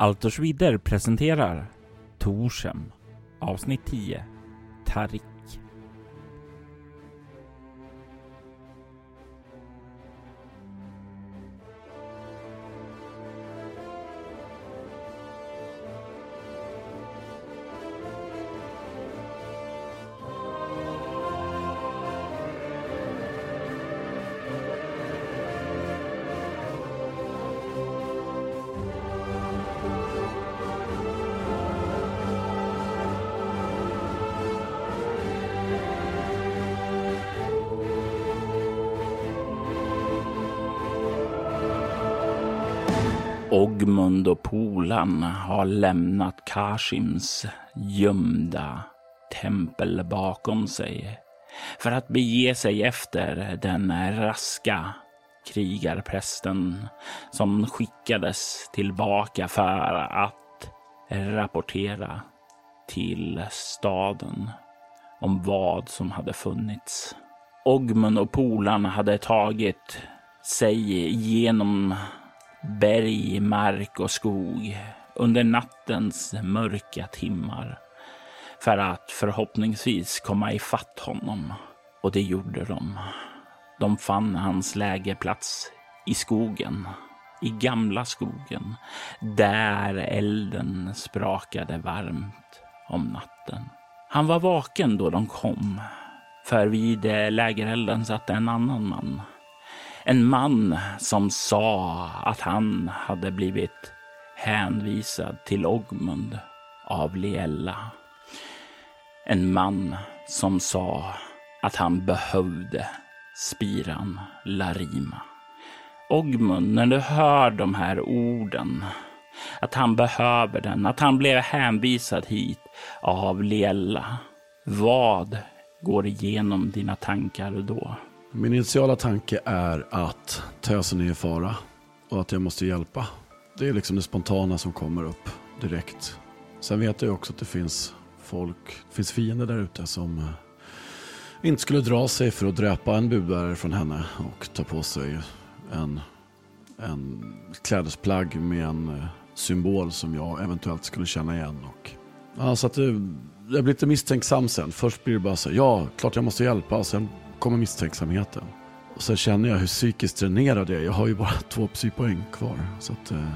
Altersvidder presenterar Torsem avsnitt 10 Tarik. Ogmund och Polan har lämnat Kashims gömda tempel bakom sig för att bege sig efter den raska krigarprästen som skickades tillbaka för att rapportera till staden om vad som hade funnits. Ogmund och Polan hade tagit sig igenom berg, mark och skog under nattens mörka timmar för att förhoppningsvis komma ifatt honom. Och det gjorde de. De fann hans lägerplats i skogen, i gamla skogen, där elden sprakade varmt om natten. Han var vaken då de kom, för vid lägerelden satt en annan man en man som sa att han hade blivit hänvisad till Ogmund av Liella. En man som sa att han behövde spiran Larima. Ogmund, när du hör de här orden, att han behöver den, att han blev hänvisad hit av Liella. Vad går igenom dina tankar då? Min initiala tanke är att tösen är i fara och att jag måste hjälpa. Det är liksom det spontana som kommer upp direkt. Sen vet jag också att det finns folk, det finns fiender där ute som eh, inte skulle dra sig för att dräpa en budbärare från henne och ta på sig en, en klädesplagg med en eh, symbol som jag eventuellt skulle känna igen. Och, ja, så att det, jag blir lite misstänksam sen. Först blir det bara så ja, klart jag måste hjälpa. Sen kommer misstänksamheten. Och sen känner jag hur psykiskt dränerad jag är. Jag har ju bara två psypoäng kvar. Så att, eh,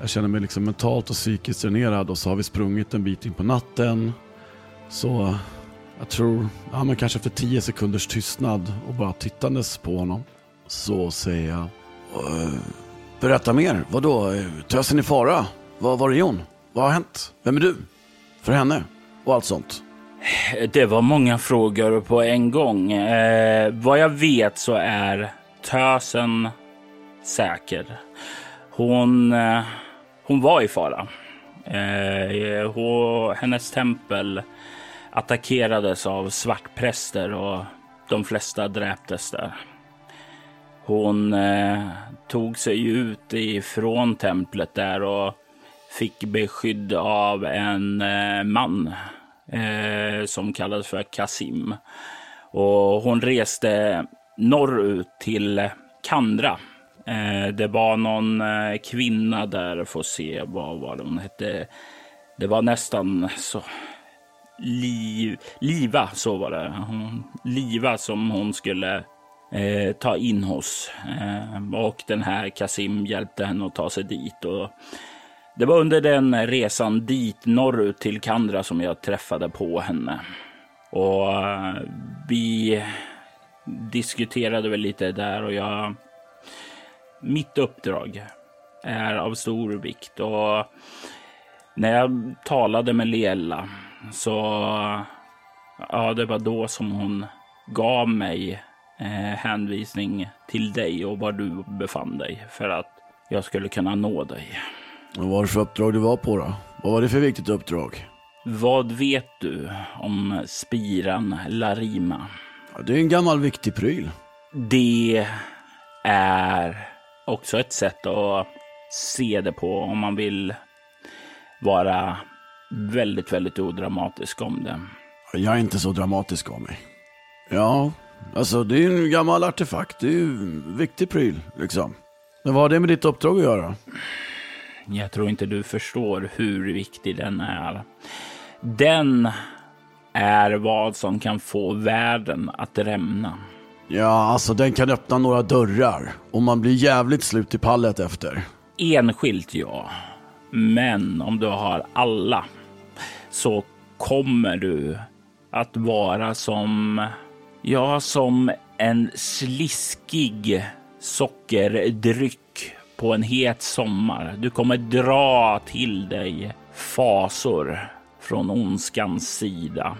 jag känner mig liksom mentalt och psykiskt dränerad och så har vi sprungit en bit in på natten. Så jag tror, ja men kanske efter tio sekunders tystnad och bara tittandes på honom. Så säger jag, eh, berätta mer. Vadå, tösen i fara? Var, var är hon? Vad har hänt? Vem är du? För henne? Och allt sånt. Det var många frågor på en gång. Eh, vad jag vet så är tösen säker. Hon, eh, hon var i fara. Eh, hon, hennes tempel attackerades av svartpräster och de flesta dräptes där. Hon eh, tog sig ut ifrån templet där och fick beskydd av en eh, man eh, som kallades för Kasim. Och hon reste norrut till Kandra. Eh, det var någon eh, kvinna där, får se vad var det hon hette. Det var nästan så Liv, Liva, så var det. Hon, Liva som hon skulle eh, ta in hos. Eh, och den här Kasim hjälpte henne att ta sig dit. Och det var under den resan dit norrut till Kandra som jag träffade på henne. Och eh, vi diskuterade väl lite där och jag... Mitt uppdrag är av stor vikt och när jag talade med Lela så ja, det var då som hon gav mig eh, hänvisning till dig och var du befann dig för att jag skulle kunna nå dig. Vad var det för uppdrag du var på då? Vad var det för viktigt uppdrag? Vad vet du om spiran Larima? Ja, det är en gammal viktig pryl. Det är också ett sätt att se det på om man vill vara väldigt, väldigt odramatisk om det. Jag är inte så dramatisk av mig. Ja, alltså det är en gammal artefakt. Det är en viktig pryl liksom. Men vad har det med ditt uppdrag att göra? Jag tror inte du förstår hur viktig den är. Den är vad som kan få världen att rämna. Ja, alltså den kan öppna några dörrar och man blir jävligt slut i pallet efter. Enskilt ja, men om du har alla så kommer du att vara som, ja, som en sliskig sockerdryck på en het sommar. Du kommer dra till dig fasor från ondskans sida.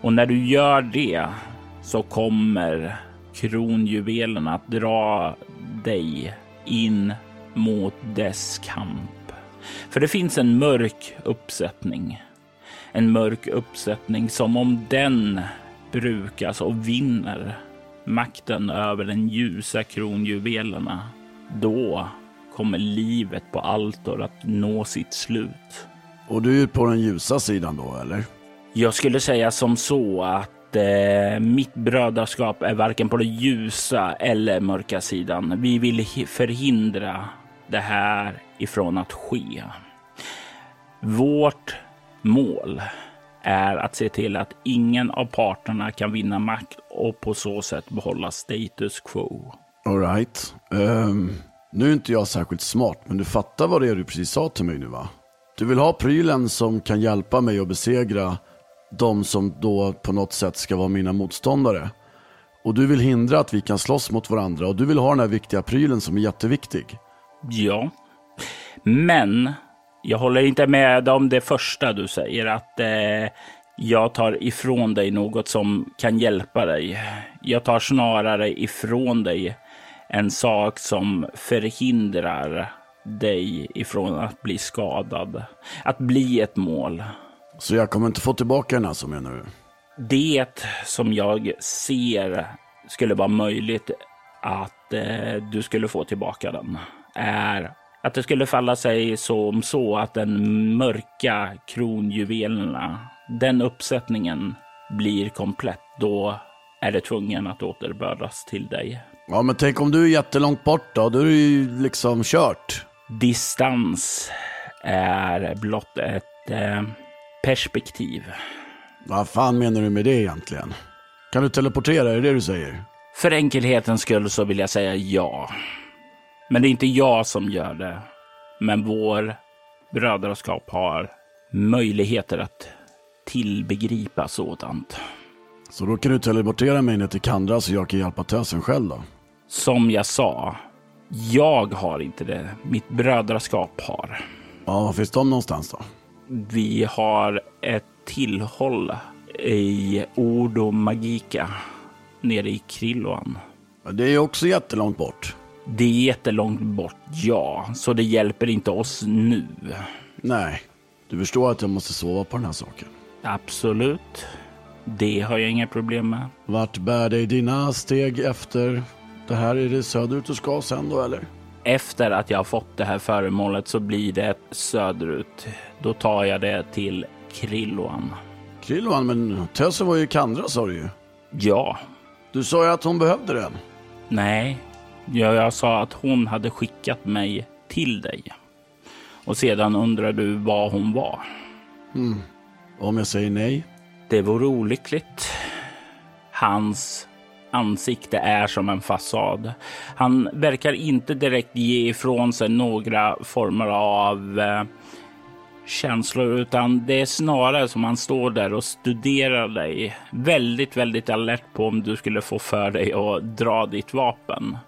Och när du gör det så kommer kronjuvelen att dra dig in mot dess kamp. För det finns en mörk uppsättning. En mörk uppsättning som om den brukas och vinner makten över den ljusa kronjuvelerna, då kommer livet på Altor att nå sitt slut. Och du är på den ljusa sidan då, eller? Jag skulle säga som så att eh, mitt brödraskap är varken på den ljusa eller mörka sidan. Vi vill förhindra det här ifrån att ske. Vårt mål är att se till att ingen av parterna kan vinna makt och på så sätt behålla status quo. Alright. Um, ehm, nu är inte jag särskilt smart, men du fattar vad det är du precis sa till mig nu va? Du vill ha prylen som kan hjälpa mig att besegra de som då på något sätt ska vara mina motståndare. Och du vill hindra att vi kan slåss mot varandra och du vill ha den här viktiga prylen som är jätteviktig. Ja, men jag håller inte med om det första du säger, att eh, jag tar ifrån dig något som kan hjälpa dig. Jag tar snarare ifrån dig en sak som förhindrar dig ifrån att bli skadad. Att bli ett mål. Så jag kommer inte få tillbaka den alltså menar du? Det som jag ser skulle vara möjligt att eh, du skulle få tillbaka den är att det skulle falla sig som så att den mörka kronjuvelerna, den uppsättningen blir komplett. Då är det tvungen att återbördas till dig. Ja, men tänk om du är jättelångt bort då? Då är det ju liksom kört. Distans är blott ett eh, perspektiv. Vad fan menar du med det egentligen? Kan du teleportera, är det det du säger? För enkelhetens skull så vill jag säga ja. Men det är inte jag som gör det. Men vår brödraskap har möjligheter att tillbegripa sådant. Så då kan du teleportera mig ner till Kandra så jag kan hjälpa tösen själv då? Som jag sa, jag har inte det. Mitt brödraskap har. Ja, var finns de någonstans då? Vi har ett tillhåll i Ordo Magica nere i Krilloan. Det är också jättelångt bort. Det är jättelångt bort, ja, så det hjälper inte oss nu. Nej, du förstår att jag måste sova på den här saken. Absolut. Det har jag inga problem med. Vart bär dig dina steg efter det här? Är det söderut du ska sen då eller? Efter att jag har fått det här föremålet så blir det söderut. Då tar jag det till Krilloan. Krilloan? Men tösen var ju i Kandra sa du ju. Ja. Du sa ju att hon behövde den. Nej, Ja, jag sa att hon hade skickat mig till dig. Och sedan undrar du var hon var. Mm. Om jag säger nej? Det vore olyckligt. Hans ansikte är som en fasad. Han verkar inte direkt ge ifrån sig några former av eh, känslor, utan det är snarare som han står där och studerar dig. Väldigt, väldigt alert på om du skulle få för dig att dra ditt vapen.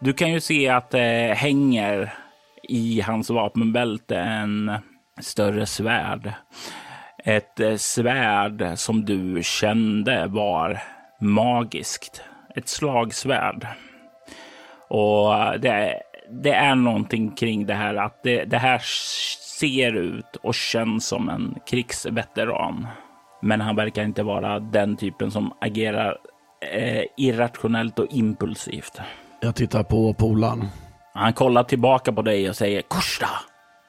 Du kan ju se att det hänger i hans vapenbälte en större svärd. Ett eh, svärd som du kände var magiskt. Ett slagsvärd. Och det, det är någonting kring det här att det, det här ser ut och känns som en krigsveteran. Men han verkar inte vara den typen som agerar eh, irrationellt och impulsivt. Jag tittar på polaren. Han kollar tillbaka på dig och säger Kursta.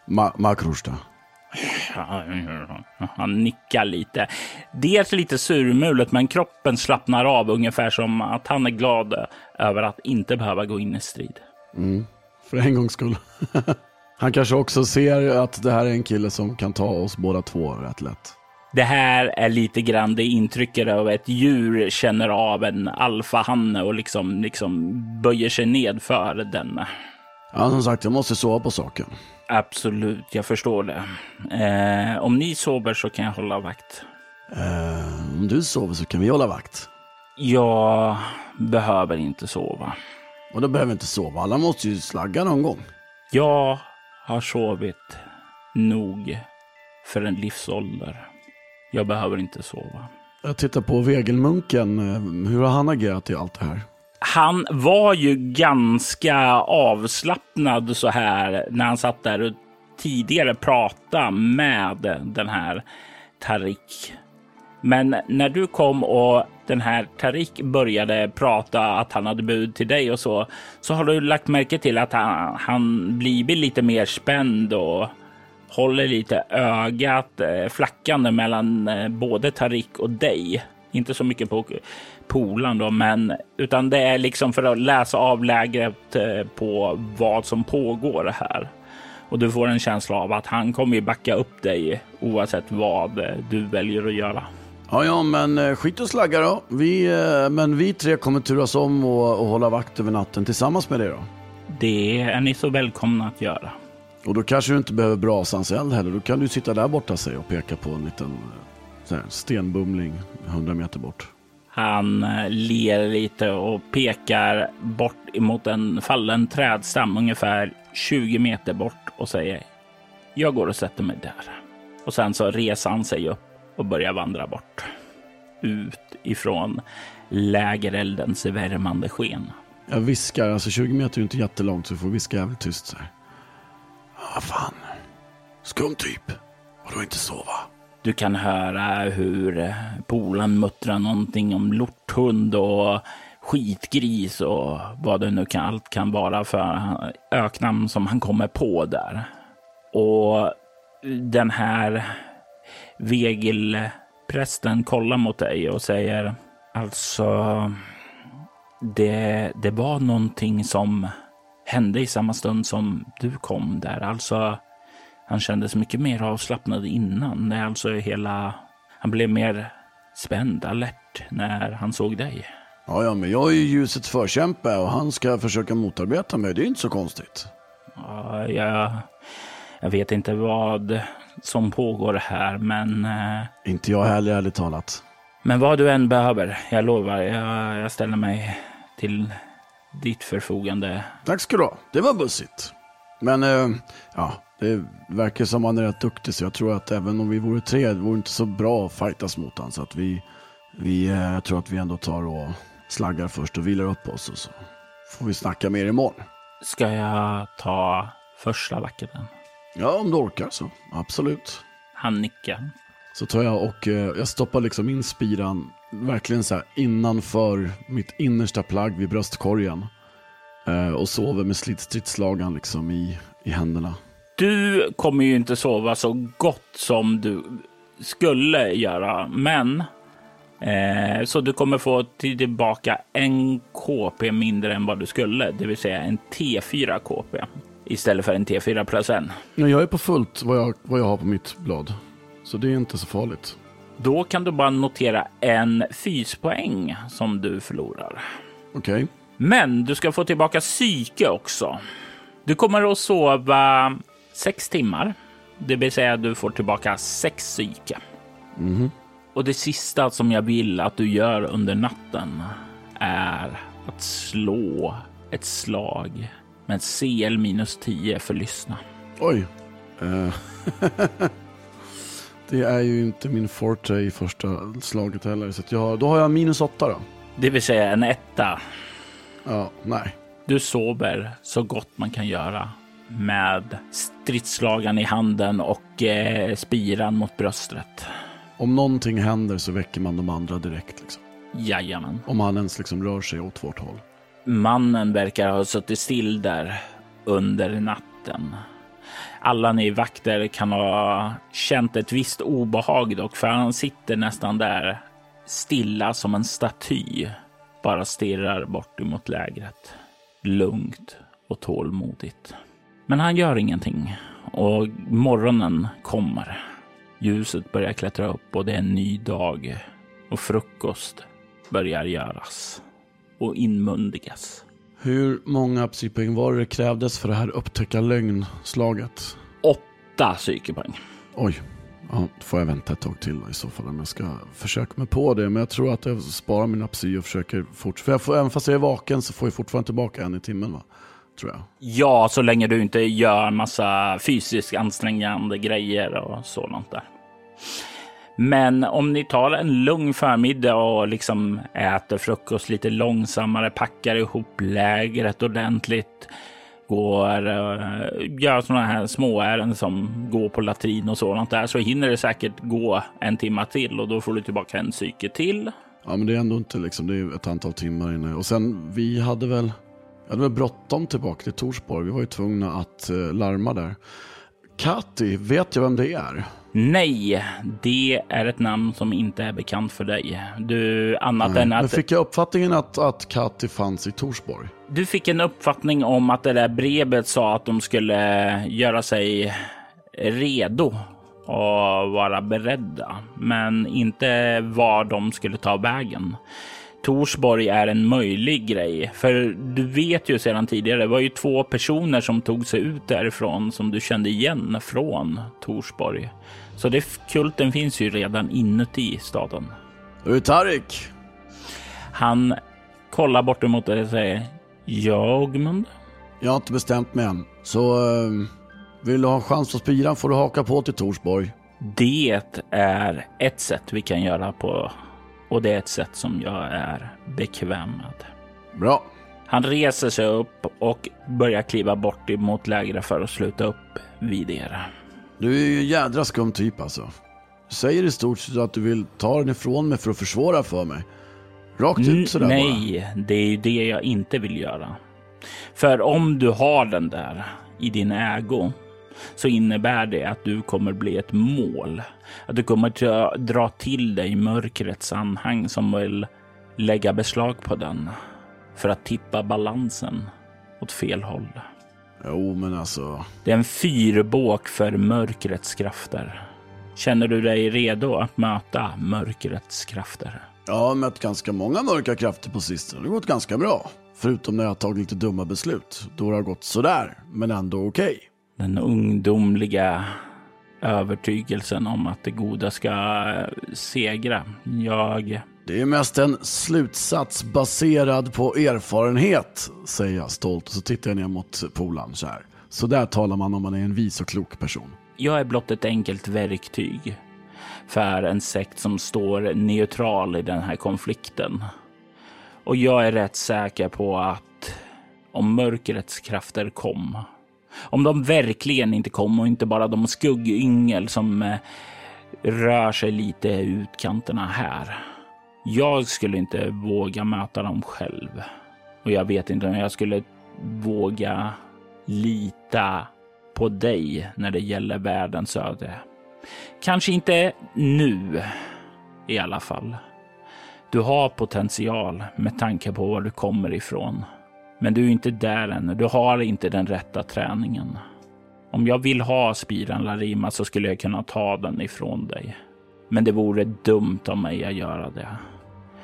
Ma Makrusta. Han nickar lite. Dels lite surmulet, men kroppen slappnar av ungefär som att han är glad över att inte behöva gå in i strid. Mm. För en gångs skull. Han kanske också ser att det här är en kille som kan ta oss båda två rätt lätt. Det här är lite grann det intrycket av ett djur känner av en alfahanne och liksom, liksom böjer sig ned för den. Ja, som sagt, jag måste sova på saken. Absolut, jag förstår det. Eh, om ni sover så kan jag hålla vakt. Eh, om du sover så kan vi hålla vakt. Jag behöver inte sova. Och då behöver inte sova. Alla måste ju slagga någon gång. Jag har sovit nog för en livsålder. Jag behöver inte sova. Jag tittar på vegelmunken. Eh, hur har han agerat i allt det här? Han var ju ganska avslappnad så här när han satt där och tidigare pratade med den här Tarik. Men när du kom och den här Tarik började prata att han hade bud till dig och så, så har du lagt märke till att han, han blivit lite mer spänd och håller lite ögat eh, flackande mellan eh, både Tarik och dig. Inte så mycket på polan då, men utan det är liksom för att läsa av läget eh, på vad som pågår här. Och du får en känsla av att han kommer ju backa upp dig oavsett vad eh, du väljer att göra. Ja, ja, men eh, skit och slagga då. Vi, men vi tre kommer turas om och, och hålla vakt över natten tillsammans med dig då. Det är ni så välkomna att göra. Och då kanske du inte behöver brasans eld heller. Då kan du sitta där borta sig och peka på en liten här, stenbumling 100 meter bort. Han eh, ler lite och pekar bort emot en fallen trädstam ungefär 20 meter bort och säger jag går och sätter mig där. Och sen så reser han sig upp och börjar vandra bort. Ut ifrån lägereldens värmande sken. Jag viskar, alltså 20 meter är inte jättelångt så du får viska jävligt tyst så här. Ah, fan. Skum typ. Och då inte sova. Du kan höra hur eh, polan muttrar någonting om lorthund och skitgris och vad det nu kan, allt kan vara för öknamn som han kommer på där. Och den här vegelprästen kollar mot dig och säger alltså det, det var någonting som hände i samma stund som du kom där. Alltså han kändes mycket mer avslappnad innan. Det är alltså hela... Han blev mer spänd, alert när han såg dig. Ja, ja, men jag är ju ljusets förkämpe och han ska försöka motarbeta mig. Det är inte så konstigt. Ja, jag, jag vet inte vad som pågår här, men... Eh, inte jag heller, ärligt talat. Men vad du än behöver, jag lovar, jag, jag ställer mig till ditt förfogande. Tack ska du ha. Det var bussigt. Men, eh, ja, det verkar som han är rätt duktig, så jag tror att även om vi vore tre, det vore inte så bra att fightas mot honom. Så att vi, vi, eh, jag tror att vi ändå tar och slaggar först och vilar upp oss och så får vi snacka mer imorgon. Ska jag ta första vakten? Ja, om du orkar så. Absolut. Han nickar. Så tar jag och eh, jag stoppar liksom in spiran verkligen så här innanför mitt innersta plagg vid bröstkorgen. Eh, och sover med stridslagan liksom i, i händerna. Du kommer ju inte sova så gott som du skulle göra, men eh, så du kommer få tillbaka en KP mindre än vad du skulle, det vill säga en T4 KP istället för en T4 plus en. Ja, jag är på fullt vad jag, vad jag har på mitt blad, så det är inte så farligt. Då kan du bara notera en fyspoäng som du förlorar. Okej. Okay. Men du ska få tillbaka psyke också. Du kommer att sova sex timmar. Det vill säga att du får tillbaka sex psyke. Mm. Och det sista som jag vill att du gör under natten är att slå ett slag med CL minus 10 för lyssna. Oj. Uh. det är ju inte min forte i första slaget heller. Så jag, då har jag minus 8 då. Det vill säga en etta. Ja, nej. Du sover så gott man kan göra med stridslagan i handen och eh, spiran mot bröstet. Om någonting händer så väcker man de andra direkt. Liksom. Jajamän. Om han ens liksom rör sig åt vårt håll. Mannen verkar ha suttit still där under natten. Alla ni vakter kan ha känt ett visst obehag dock, för han sitter nästan där stilla som en staty. Bara stirrar bort emot lägret. Lugnt och tålmodigt. Men han gör ingenting och morgonen kommer. Ljuset börjar klättra upp och det är en ny dag och frukost börjar göras och inmundigas. Hur många psykpoäng var det krävdes för det här upptäcka lögnslaget? Åtta psykepoäng. Oj, ja, då får jag vänta ett tag till i så fall om jag ska försöka mig på det. Men jag tror att jag sparar mina psy och försöker fortsätta. För även fast jag är vaken så får jag fortfarande tillbaka en i timmen va? Tror jag. Ja, så länge du inte gör massa fysiskt ansträngande grejer och sådant där. Men om ni tar en lugn förmiddag och liksom äter frukost lite långsammare, packar ihop lägret ordentligt, går uh, gör sådana här små ärenden som går på latrin och sådant där så hinner det säkert gå en timma till och då får du tillbaka en psyke till. Ja, men det är ändå inte liksom, det är ett antal timmar inne. Och sen, vi hade väl, jag hade väl bråttom tillbaka till Torsborg. Vi var ju tvungna att uh, larma där. Kati, vet jag vem det är? Nej, det är ett namn som inte är bekant för dig. Du, annat Nej. än att... Men fick jag uppfattningen att, att Kati fanns i Torsborg? Du fick en uppfattning om att det där brevet sa att de skulle göra sig redo och vara beredda, men inte var de skulle ta vägen. Torsborg är en möjlig grej. För du vet ju sedan tidigare, det var ju två personer som tog sig ut därifrån som du kände igen från Torsborg. Så det, kulten finns ju redan inuti staden. Du Tarik? Han kollar bort emot dig och säger Ja, Ogmund? Jag har inte bestämt mig än. Så uh, vill du ha en chans på spiran får du haka på till Torsborg. Det är ett sätt vi kan göra på och det är ett sätt som jag är bekväm med. Bra. Han reser sig upp och börjar kliva bort emot lägret för att sluta upp vid er. Du är ju en jädra skum typ alltså. Du säger i stort sett att du vill ta den ifrån mig för att försvåra för mig. Rakt ut sådär Nej, bara. det är ju det jag inte vill göra. För om du har den där i din ägo så innebär det att du kommer bli ett mål. Att du kommer dra till dig mörkrets anhang som vill lägga beslag på den för att tippa balansen åt fel håll. Jo, men alltså. Det är en fyrbåk för mörkrets krafter. Känner du dig redo att möta mörkrets krafter? Jag har mött ganska många mörka krafter på sistone. Det har gått ganska bra. Förutom när jag har tagit lite dumma beslut. Då har det gått sådär, men ändå okej. Okay. Den ungdomliga övertygelsen om att det goda ska segra. Jag... Det är mest en slutsats baserad på erfarenhet, säger jag stolt. Och så tittar jag ner mot polan så här. Så där talar man om man är en vis och klok person. Jag är blott ett enkelt verktyg för en sekt som står neutral i den här konflikten. Och jag är rätt säker på att om mörkrets krafter kom om de verkligen inte kom och inte bara de skuggyngel som eh, rör sig lite i utkanterna här. Jag skulle inte våga möta dem själv. Och jag vet inte om jag skulle våga lita på dig när det gäller världens öde. Kanske inte nu i alla fall. Du har potential med tanke på var du kommer ifrån. Men du är inte där ännu. Du har inte den rätta träningen. Om jag vill ha spiran Larima så skulle jag kunna ta den ifrån dig. Men det vore dumt av mig att göra det.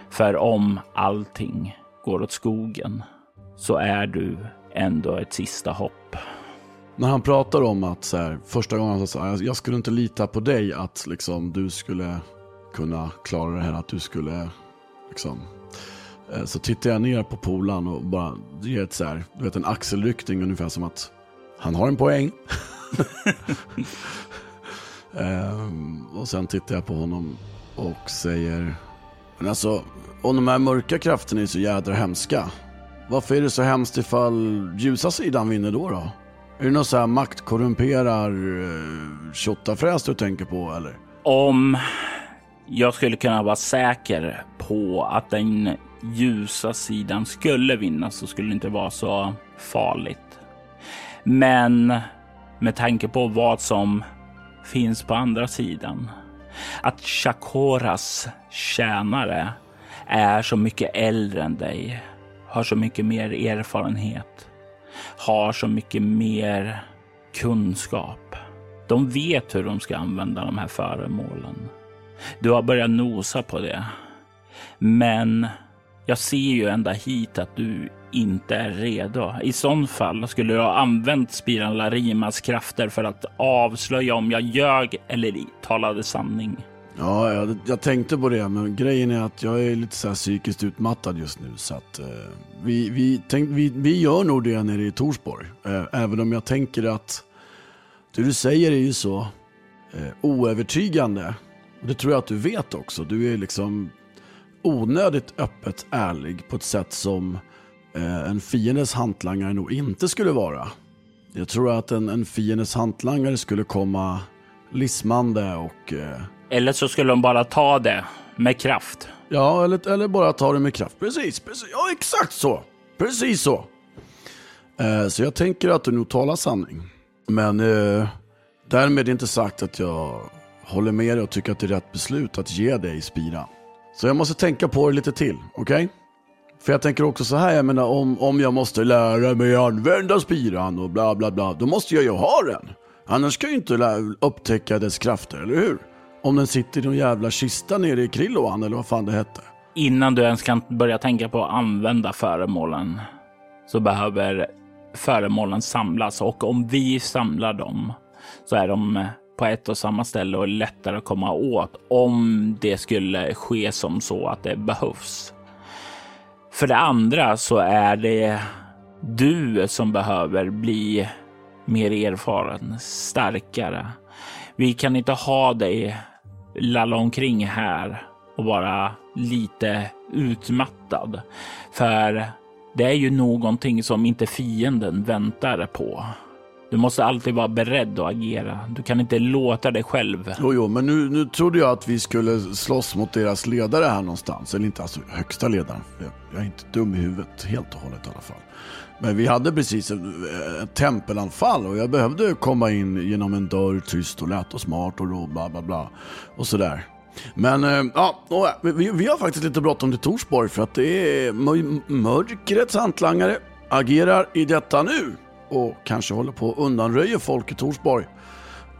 För om allting går åt skogen så är du ändå ett sista hopp. När han pratar om att så här, första gången han sa jag skulle inte lita på dig att liksom du skulle kunna klara det här, att du skulle liksom Eh, så tittar jag ner på polan och bara ger ett så här, du vet en axelryckning ungefär som att han har en poäng. ehm, och sen tittar jag på honom och säger, men alltså om de här mörka krafterna är så jädra hemska, varför är det så hemskt ifall ljusa sidan vinner då? då? Är det någon så här maktkorrumperar eh, tjottafräs du tänker på eller? Om jag skulle kunna vara säker på att den ljusa sidan skulle vinna så skulle det inte vara så farligt. Men med tanke på vad som finns på andra sidan. Att Chakoras tjänare är så mycket äldre än dig, har så mycket mer erfarenhet, har så mycket mer kunskap. De vet hur de ska använda de här föremålen. Du har börjat nosa på det. Men jag ser ju ända hit att du inte är redo. I sån fall skulle du ha använt Spiran Larimas krafter för att avslöja om jag ljög eller talade sanning. Ja, jag, jag, tänkte på det, men grejen är att jag är lite så här psykiskt utmattad just nu. Så att, eh, vi, vi, tänk, vi, vi gör nog det nere i Torsborg. Eh, även om jag tänker att det du säger är ju så eh, oövertygande. Och det tror jag att du vet också. Du är liksom onödigt öppet ärlig på ett sätt som eh, en fiendes hantlangare nog inte skulle vara. Jag tror att en, en fiendes hantlangare skulle komma lismande och... Eh, eller så skulle de bara ta det med kraft. Ja, eller, eller bara ta det med kraft. Precis, precis. Ja, exakt så. Precis så. Eh, så jag tänker att du nog talar sanning. Men eh, därmed inte sagt att jag håller med dig och tycker att det är rätt beslut att ge dig spiran. Så jag måste tänka på det lite till, okej? Okay? För jag tänker också så här, jag menar om, om jag måste lära mig använda spiran och bla bla bla, då måste jag ju ha den. Annars kan jag ju inte upptäcka dess krafter, eller hur? Om den sitter i någon jävla kista nere i Krilloan eller vad fan det hette. Innan du ens kan börja tänka på att använda föremålen så behöver föremålen samlas och om vi samlar dem så är de eh, på ett och samma ställe och lättare att komma åt om det skulle ske som så att det behövs. För det andra så är det du som behöver bli mer erfaren, starkare. Vi kan inte ha dig lalla omkring här och vara lite utmattad. För det är ju någonting som inte fienden väntar på. Du måste alltid vara beredd att agera. Du kan inte låta dig själv. Jo, jo, men nu, nu trodde jag att vi skulle slåss mot deras ledare här någonstans. Eller inte, alltså högsta ledaren. Jag, jag är inte dum i huvudet helt och hållet i alla fall. Men vi hade precis ett, eh, ett tempelanfall och jag behövde komma in genom en dörr tyst och lätt och smart och då bla bla bla. Och sådär. Men eh, ja, vi, vi har faktiskt lite bråttom till Torsborg för att det är mörkrets hantlangare agerar i detta nu och kanske håller på att undanröja folk i Torsborg.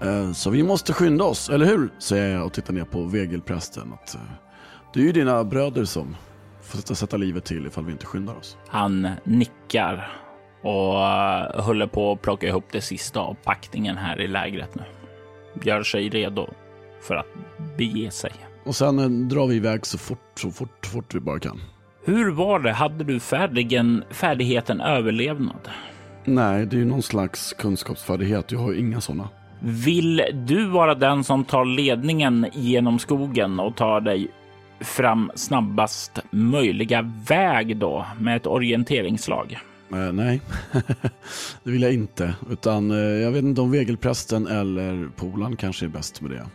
Eh, så vi måste skynda oss, eller hur? Säger jag och tittar ner på vegelprästen. Att, eh, det är ju dina bröder som får sätta livet till ifall vi inte skyndar oss. Han nickar och eh, håller på att plocka ihop det sista av packningen här i lägret nu. Gör sig redo för att bege sig. Och sen drar vi iväg så fort, så fort, fort vi bara kan. Hur var det? Hade du färdigen, färdigheten överlevnad? Nej, det är ju någon slags kunskapsfärdighet. Jag har inga sådana. Vill du vara den som tar ledningen genom skogen och tar dig fram snabbast möjliga väg då med ett orienteringslag? Uh, nej, det vill jag inte. Utan uh, jag vet inte om vegelprästen eller polan kanske är bäst med det.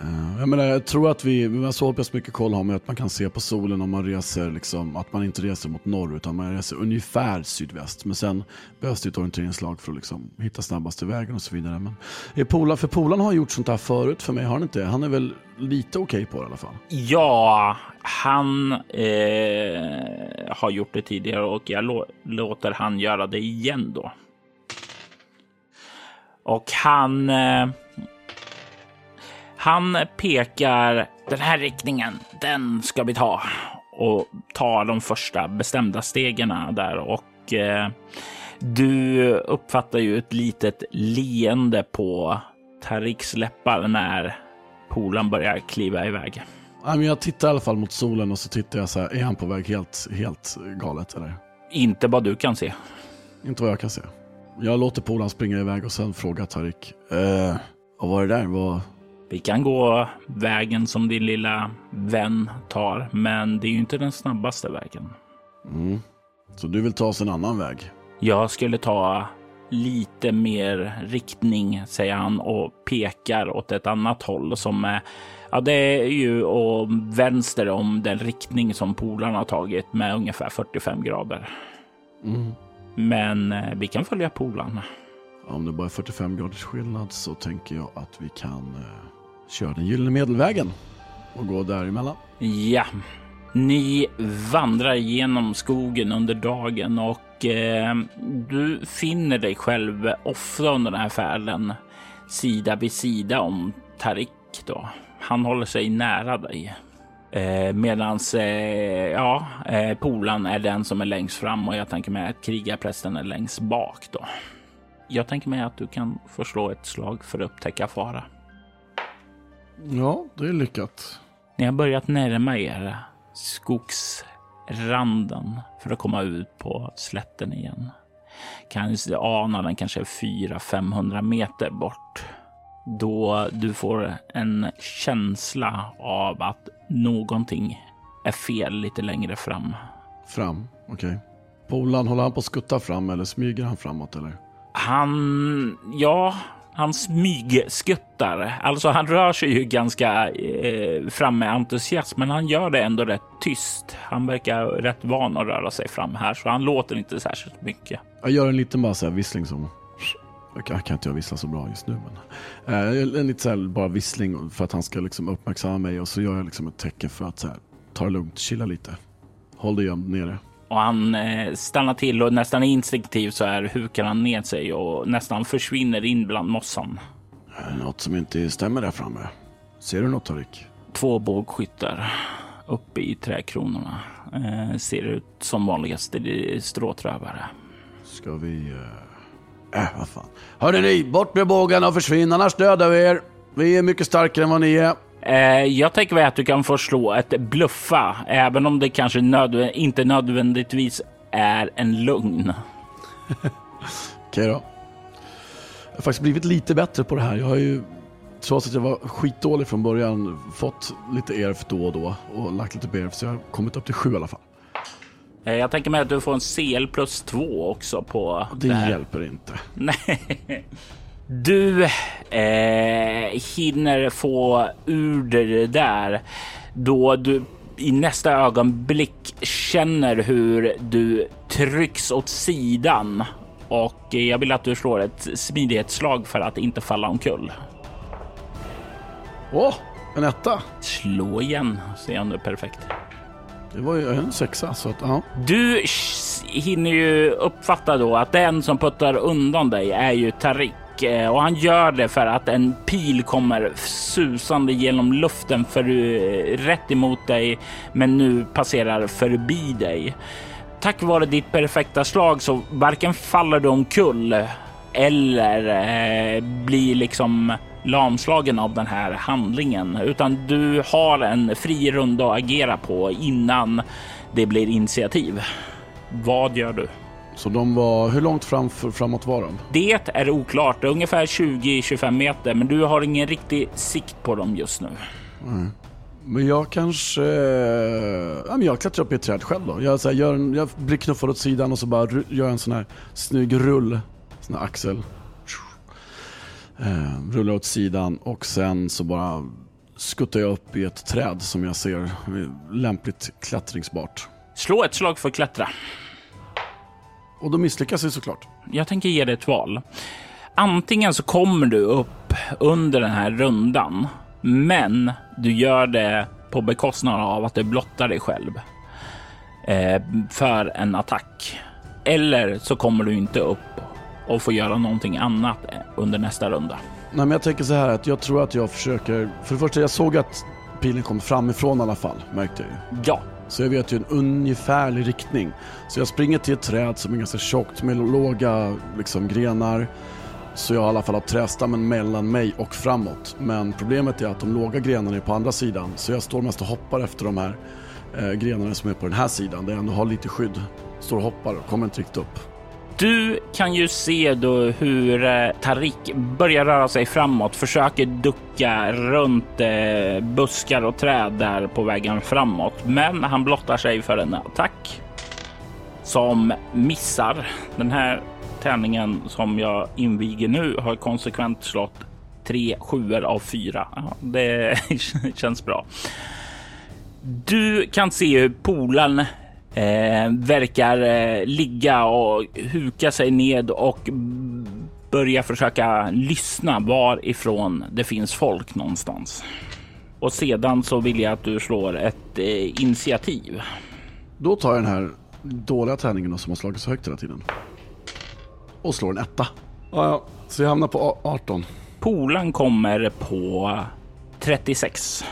Eh, jag, menar, jag tror att vi, så pass mycket koll har man att man kan se på solen om man reser, liksom, att man inte reser mot norr utan man reser ungefär sydväst. Men sen behövs det ett orienteringslag för att liksom, hitta snabbaste vägen och så vidare. Men, är Pola, för Polan har gjort sånt här förut för mig, har han inte? Han är väl lite okej okay på det i alla fall? Ja, han eh, har gjort det tidigare och jag låter han göra det igen då. Och han eh, han pekar den här riktningen, den ska vi ta och tar de första bestämda stegen där och eh, du uppfattar ju ett litet leende på Tariks läppar när polen börjar kliva iväg. jag tittar i alla fall mot solen och så tittar jag så här, är han på väg helt, helt galet eller? Inte vad du kan se. Inte vad jag kan se. Jag låter polan springa iväg och sen frågar Tarik, eh, vad var det där? Vad, vi kan gå vägen som din lilla vän tar, men det är ju inte den snabbaste vägen. Mm. Så du vill ta oss en annan väg? Jag skulle ta lite mer riktning, säger han och pekar åt ett annat håll som är Ja, det är ju och vänster om den riktning som polarna har tagit med ungefär 45 grader. Mm. Men eh, vi kan följa polarna. Om det bara är 45 graders skillnad så tänker jag att vi kan eh, kör den gyllene medelvägen och går däremellan. Ja, ni vandrar genom skogen under dagen och eh, du finner dig själv ofta under den här färden sida vid sida om Tarik. Då. Han håller sig nära dig. Eh, medans eh, ja, eh, Polan är den som är längst fram och jag tänker mig att krigarprästen är längst bak. Då. Jag tänker mig att du kan förslå ett slag för att upptäcka fara. Ja, det är lyckat. Ni har börjat närma er skogsranden för att komma ut på slätten igen. Kan ana den kanske 400-500 meter bort. Då du får en känsla av att någonting är fel lite längre fram. Fram, okej. Okay. Polan, håller han på att skutta fram eller smyger han framåt eller? Han, ja, han smygskuttar. Alltså han rör sig ju ganska eh, fram med entusiasm, men han gör det ändå rätt tyst. Han verkar rätt van att röra sig fram här, så han låter inte särskilt mycket. Jag gör en liten bara så här vissling som... Jag kan, jag kan inte jag vissla så bra just nu, men... Eh, en liten så här, bara vissling för att han ska liksom uppmärksamma mig och så gör jag liksom ett tecken för att så här, ta det lugnt, chilla lite. Håll dig gömd nere. Och han eh, stannar till och nästan instinktivt så här hukar han ner sig och nästan försvinner in bland mossan. Något som inte stämmer där framme. Ser du något Tarik? Två bågskyttar uppe i trädkronorna. Eh, ser ut som vanligaste stråtrövare. Ska vi... Äh, äh vad fan. Hörde ni, bort med bågarna och försvinn annars dödar vi er. Vi är mycket starkare än vad ni är. Eh, jag tänker mig att du kan få slå ett bluffa, även om det kanske nödv inte nödvändigtvis är en lugn. Okej då. Jag har faktiskt blivit lite bättre på det här. Jag har ju, trots att jag var skitdålig från början, fått lite erf då och då och lagt lite BRF, så jag har kommit upp till sju i alla fall. Eh, jag tänker mig att du får en CL plus två också på det, det hjälper inte. Nej. Du eh, hinner få ur det där då du i nästa ögonblick känner hur du trycks åt sidan och jag vill att du slår ett smidighetsslag för att inte falla omkull. Åh, oh, en etta. Slå igen, se om det är perfekt. Det var ju en sexa, så att ja. Du hinner ju uppfatta då att den som puttar undan dig är ju Tarik Eh, och han gör det för att en pil kommer susande genom luften för eh, rätt emot dig, men nu passerar förbi dig. Tack vare ditt perfekta slag så varken faller du omkull eller eh, blir liksom lamslagen av den här handlingen, utan du har en fri runda att agera på innan det blir initiativ. Vad gör du? Så de var, hur långt fram, framåt var de? Det är oklart, ungefär 20-25 meter, men du har ingen riktig sikt på dem just nu. Mm. Men jag kanske... Ja, men jag klättrar upp i ett träd själv då. Jag, så här, gör en, jag blir knuffad åt sidan och så bara gör en sån här snygg rull. Sån här axel. Eh, rullar åt sidan och sen så bara skuttar jag upp i ett träd som jag ser lämpligt klättringsbart. Slå ett slag för att klättra. Och då misslyckas vi såklart. Jag tänker ge dig ett val. Antingen så kommer du upp under den här rundan, men du gör det på bekostnad av att du blottar dig själv eh, för en attack. Eller så kommer du inte upp och får göra någonting annat under nästa runda. Nej, men jag tänker så här att jag tror att jag försöker. För det första, jag såg att pilen kom framifrån i alla fall, märkte jag ju. Ja, så jag vet ju en ungefärlig riktning. Så jag springer till ett träd som är ganska tjockt med låga liksom, grenar. Så jag i alla fall har trästammen mellan mig och framåt. Men problemet är att de låga grenarna är på andra sidan. Så jag står mest och hoppar efter de här eh, grenarna som är på den här sidan. Där jag ändå har lite skydd. Står och hoppar och kommer inte riktigt upp. Du kan ju se då hur eh, Tarik börjar röra sig framåt, försöker ducka runt eh, buskar och träd där på vägen framåt. Men han blottar sig för en attack som missar. Den här tärningen som jag inviger nu har konsekvent slått tre sjuor av fyra. Ja, det känns bra. Du kan se hur polen eh, verkar eh, ligga och huka sig ned och börja försöka lyssna varifrån det finns folk någonstans. Och sedan så vill jag att du slår ett eh, initiativ. Då tar jag den här dåliga tärningen som har slagit så högt hela tiden. Och slår en etta. Ja, ja. Så jag hamnar på 18. Polan kommer på 36.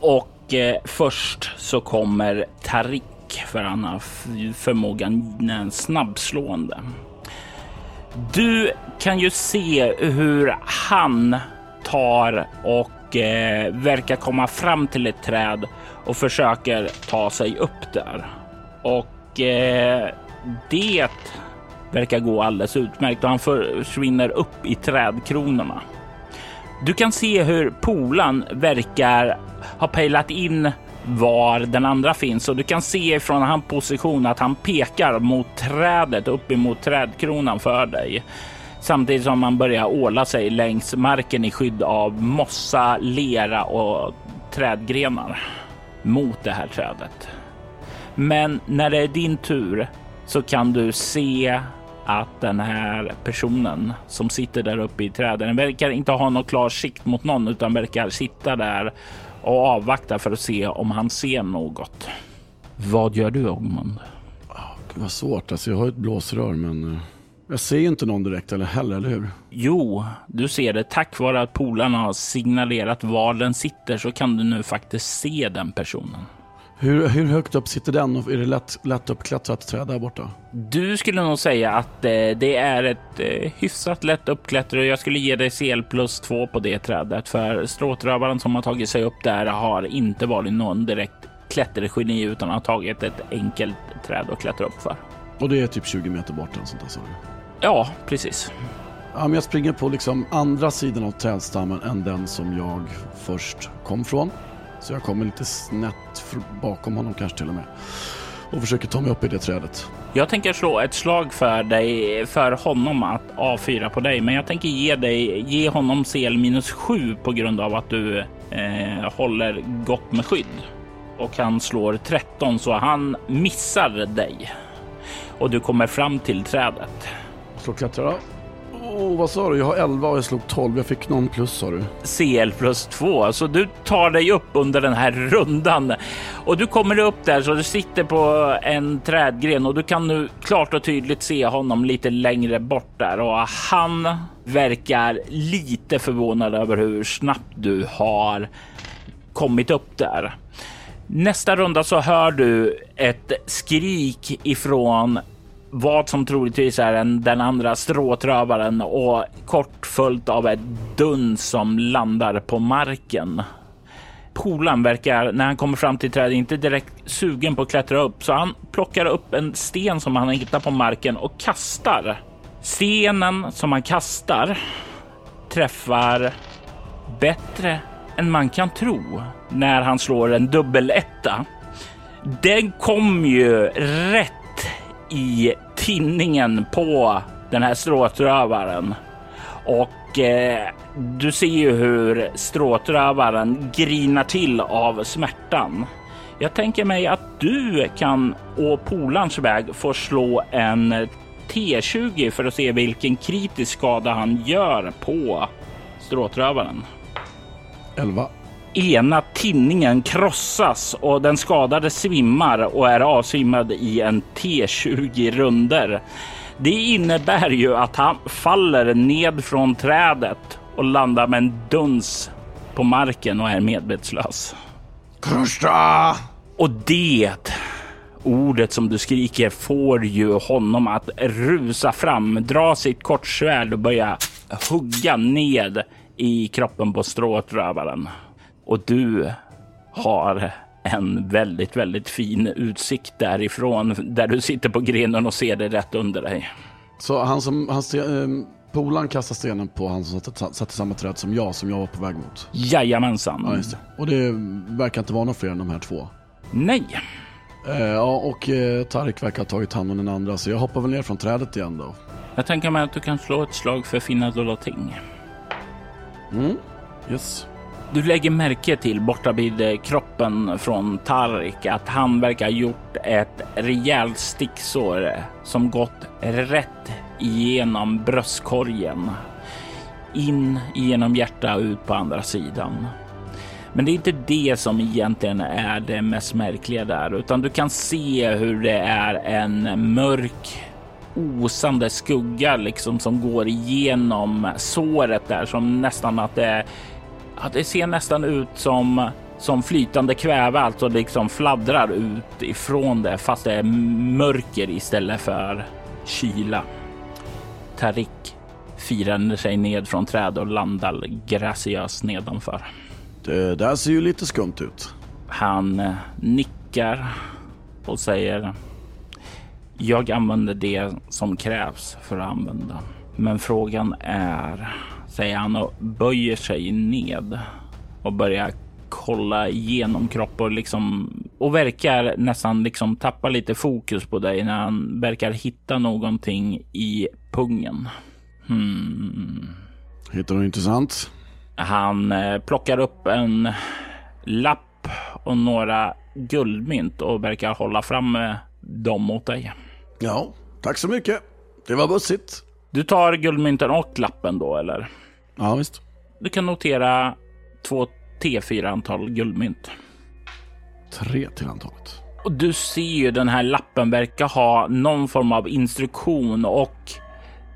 Och eh, först så kommer Tarik för han har förmågan snabbslående. Du kan ju se hur han tar och eh, verkar komma fram till ett träd och försöker ta sig upp där. Och eh, det verkar gå alldeles utmärkt och han försvinner upp i trädkronorna. Du kan se hur polan verkar ha pejlat in var den andra finns och du kan se från hans position att han pekar mot trädet uppemot trädkronan för dig. Samtidigt som man börjar åla sig längs marken i skydd av mossa, lera och trädgrenar mot det här trädet. Men när det är din tur så kan du se att den här personen som sitter där uppe i träden verkar inte ha någon klar sikt mot någon utan verkar sitta där och avvakta för att se om han ser något. Vad gör du Ogmund? Det var svårt. Alltså, jag har ett blåsrör men eh, jag ser ju inte någon direkt eller heller, eller hur? Jo, du ser det. Tack vare att polarna har signalerat var den sitter så kan du nu faktiskt se den personen. Hur, hur högt upp sitter den och är det lätt, lätt uppklättrat träd där borta? Du skulle nog säga att eh, det är ett eh, hyfsat lätt uppklättrat och jag skulle ge dig CL plus två på det trädet för stråtrövaren som har tagit sig upp där har inte varit någon direkt klättergeni utan har tagit ett enkelt träd att klättra upp för. Och det är typ 20 meter bort eller sånt där sa Ja, precis. Ja, men jag springer på liksom andra sidan av trädstammen än den som jag först kom från. Så jag kommer lite snett bakom honom kanske till och med. Och försöker ta mig upp i det trädet. Jag tänker slå ett slag för dig, för honom att avfyra på dig. Men jag tänker ge dig, ge honom CL minus 7 på grund av att du eh, håller gott med skydd. Och han slår 13 så han missar dig. Och du kommer fram till trädet. Slå klättra då. Oh, vad sa du? Jag har 11 och jag slog 12. Jag fick någon plus sa du. CL plus 2. Så du tar dig upp under den här rundan och du kommer upp där så du sitter på en trädgren och du kan nu klart och tydligt se honom lite längre bort där och han verkar lite förvånad över hur snabbt du har kommit upp där. Nästa runda så hör du ett skrik ifrån vad som troligtvis är en, den andra stråtrövaren och kort följt av ett duns som landar på marken. Polan verkar när han kommer fram till trädet inte direkt sugen på att klättra upp så han plockar upp en sten som han hittar på marken och kastar. Stenen som han kastar träffar bättre än man kan tro när han slår en dubbeletta. Den kom ju rätt i tinningen på den här stråtrövaren. Och eh, du ser ju hur stråtrövaren grinar till av smärtan. Jag tänker mig att du kan å polarns väg få slå en T20 för att se vilken kritisk skada han gör på stråtrövaren. 11 ena tinningen krossas och den skadade svimmar och är avsvimmad i en T20 runder. Det innebär ju att han faller ned från trädet och landar med en duns på marken och är medvetslös. Krusha! Och det ordet som du skriker får ju honom att rusa fram, dra sitt kortsvärd och börja hugga ned i kroppen på stråtrövaren och du har en väldigt, väldigt fin utsikt därifrån där du sitter på grenen och ser det rätt under dig. Så han som, han eh, polaren kastar stenen på han som satt, satt i samma träd som jag, som jag var på väg mot? Jajamensan. Ja, just det. Och det verkar inte vara någon fler än de här två? Nej. Eh, ja, och eh, Tarik verkar ha tagit hand om den andra, så jag hoppar väl ner från trädet igen då. Jag tänker mig att du kan slå ett slag för finna dolda ting. Mm, yes. Du lägger märke till borta vid eh, kroppen från Tarik att han verkar ha gjort ett rejält sticksår eh, som gått rätt igenom bröstkorgen. In genom hjärta och ut på andra sidan. Men det är inte det som egentligen är det mest märkliga där, utan du kan se hur det är en mörk osande skugga liksom som går igenom såret där som nästan att det, ja, det ser nästan ut som som flytande kväve, alltså liksom fladdrar ut ifrån det fast det är mörker istället för kyla. Tarik firande sig ned från träd och landar graciöst nedanför. Det där ser ju lite skumt ut. Han eh, nickar och säger jag använder det som krävs för att använda. Men frågan är, säger han och böjer sig ned och börjar kolla igenom kropp och liksom och verkar nästan liksom tappa lite fokus på dig när han verkar hitta någonting i pungen. Hmm. Hittar du intressant? Han eh, plockar upp en lapp och några guldmynt och verkar hålla fram dem mot dig. Ja, tack så mycket. Det var bussigt. Du tar guldmynten och lappen då eller? Ja, visst. Du kan notera två T4 antal guldmynt. Tre till antalet. Och du ser ju den här lappen verkar ha någon form av instruktion och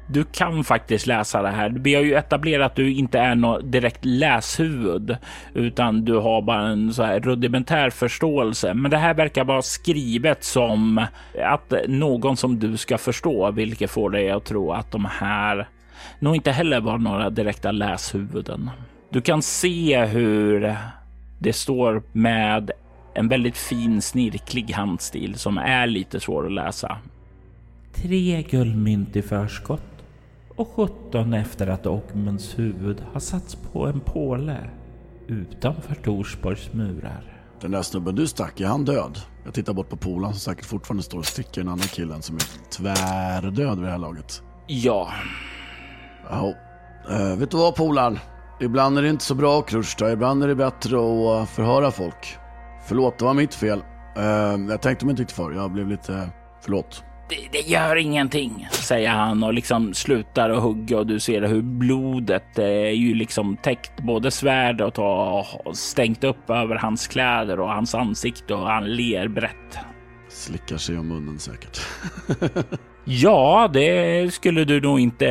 du kan faktiskt läsa det här. Vi har ju etablerat att du inte är något direkt läshuvud utan du har bara en så här rudimentär förståelse. Men det här verkar vara skrivet som att någon som du ska förstå, vilket får dig att tro att de här nog inte heller var några direkta läshuvuden. Du kan se hur det står med en väldigt fin snirklig handstil som är lite svår att läsa. Tre guldmynt i förskott och 17 efter att Ogmunds huvud har satts på en påle utanför Torsborgs murar. Den där snubben du stack, är han död? Jag tittar bort på polaren som säkert fortfarande står och sticker den andra killen som är tvärdöd vid det här laget. Ja. Ja, uh, vet du vad polaren? Ibland är det inte så bra att krusta, ibland är det bättre att förhöra folk. Förlåt, det var mitt fel. Uh, jag tänkte mig inte riktigt för, jag blev lite... Förlåt. Det, det, gör ingenting, säger han och liksom slutar att hugga och du ser hur blodet är ju liksom täckt både svärdet och stängt upp över hans kläder och hans ansikte och han ler brett. Slickar sig om munnen säkert. ja, det skulle du nog inte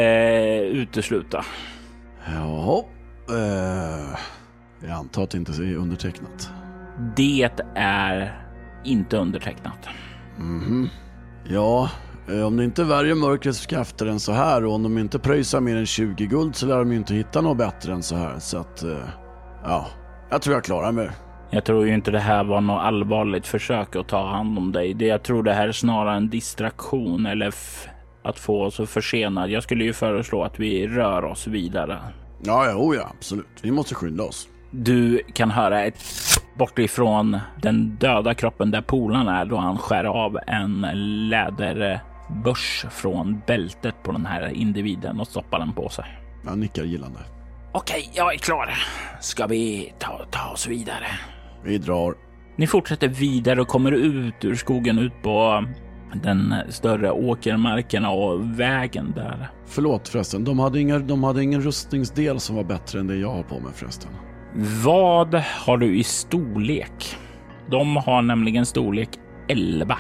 utesluta. Ja, uh, jag antar att det inte är undertecknat. Det är inte undertecknat. Mhm. Mm Ja, eh, om det inte värjer mörkrets krafter än så här och om de inte pröjsar mer än 20 guld så lär de ju inte hitta något bättre än så här. Så att, eh, ja, jag tror jag klarar mig. Jag tror ju inte det här var något allvarligt försök att ta hand om dig. Det jag tror det här är snarare en distraktion eller att få oss att försena. Jag skulle ju föreslå att vi rör oss vidare. Ja, jo, ja, absolut. Vi måste skynda oss. Du kan höra ett bortifrån den döda kroppen där polan är då han skär av en läderbörs från bältet på den här individen och stoppar den på sig. Jag nickar gillande. Okej, jag är klar. Ska vi ta, ta oss vidare? Vi drar. Ni fortsätter vidare och kommer ut ur skogen ut på den större åkermarkerna och vägen där. Förlåt förresten, de hade, inga, de hade ingen rustningsdel som var bättre än det jag har på mig förresten. Vad har du i storlek? De har nämligen storlek 11.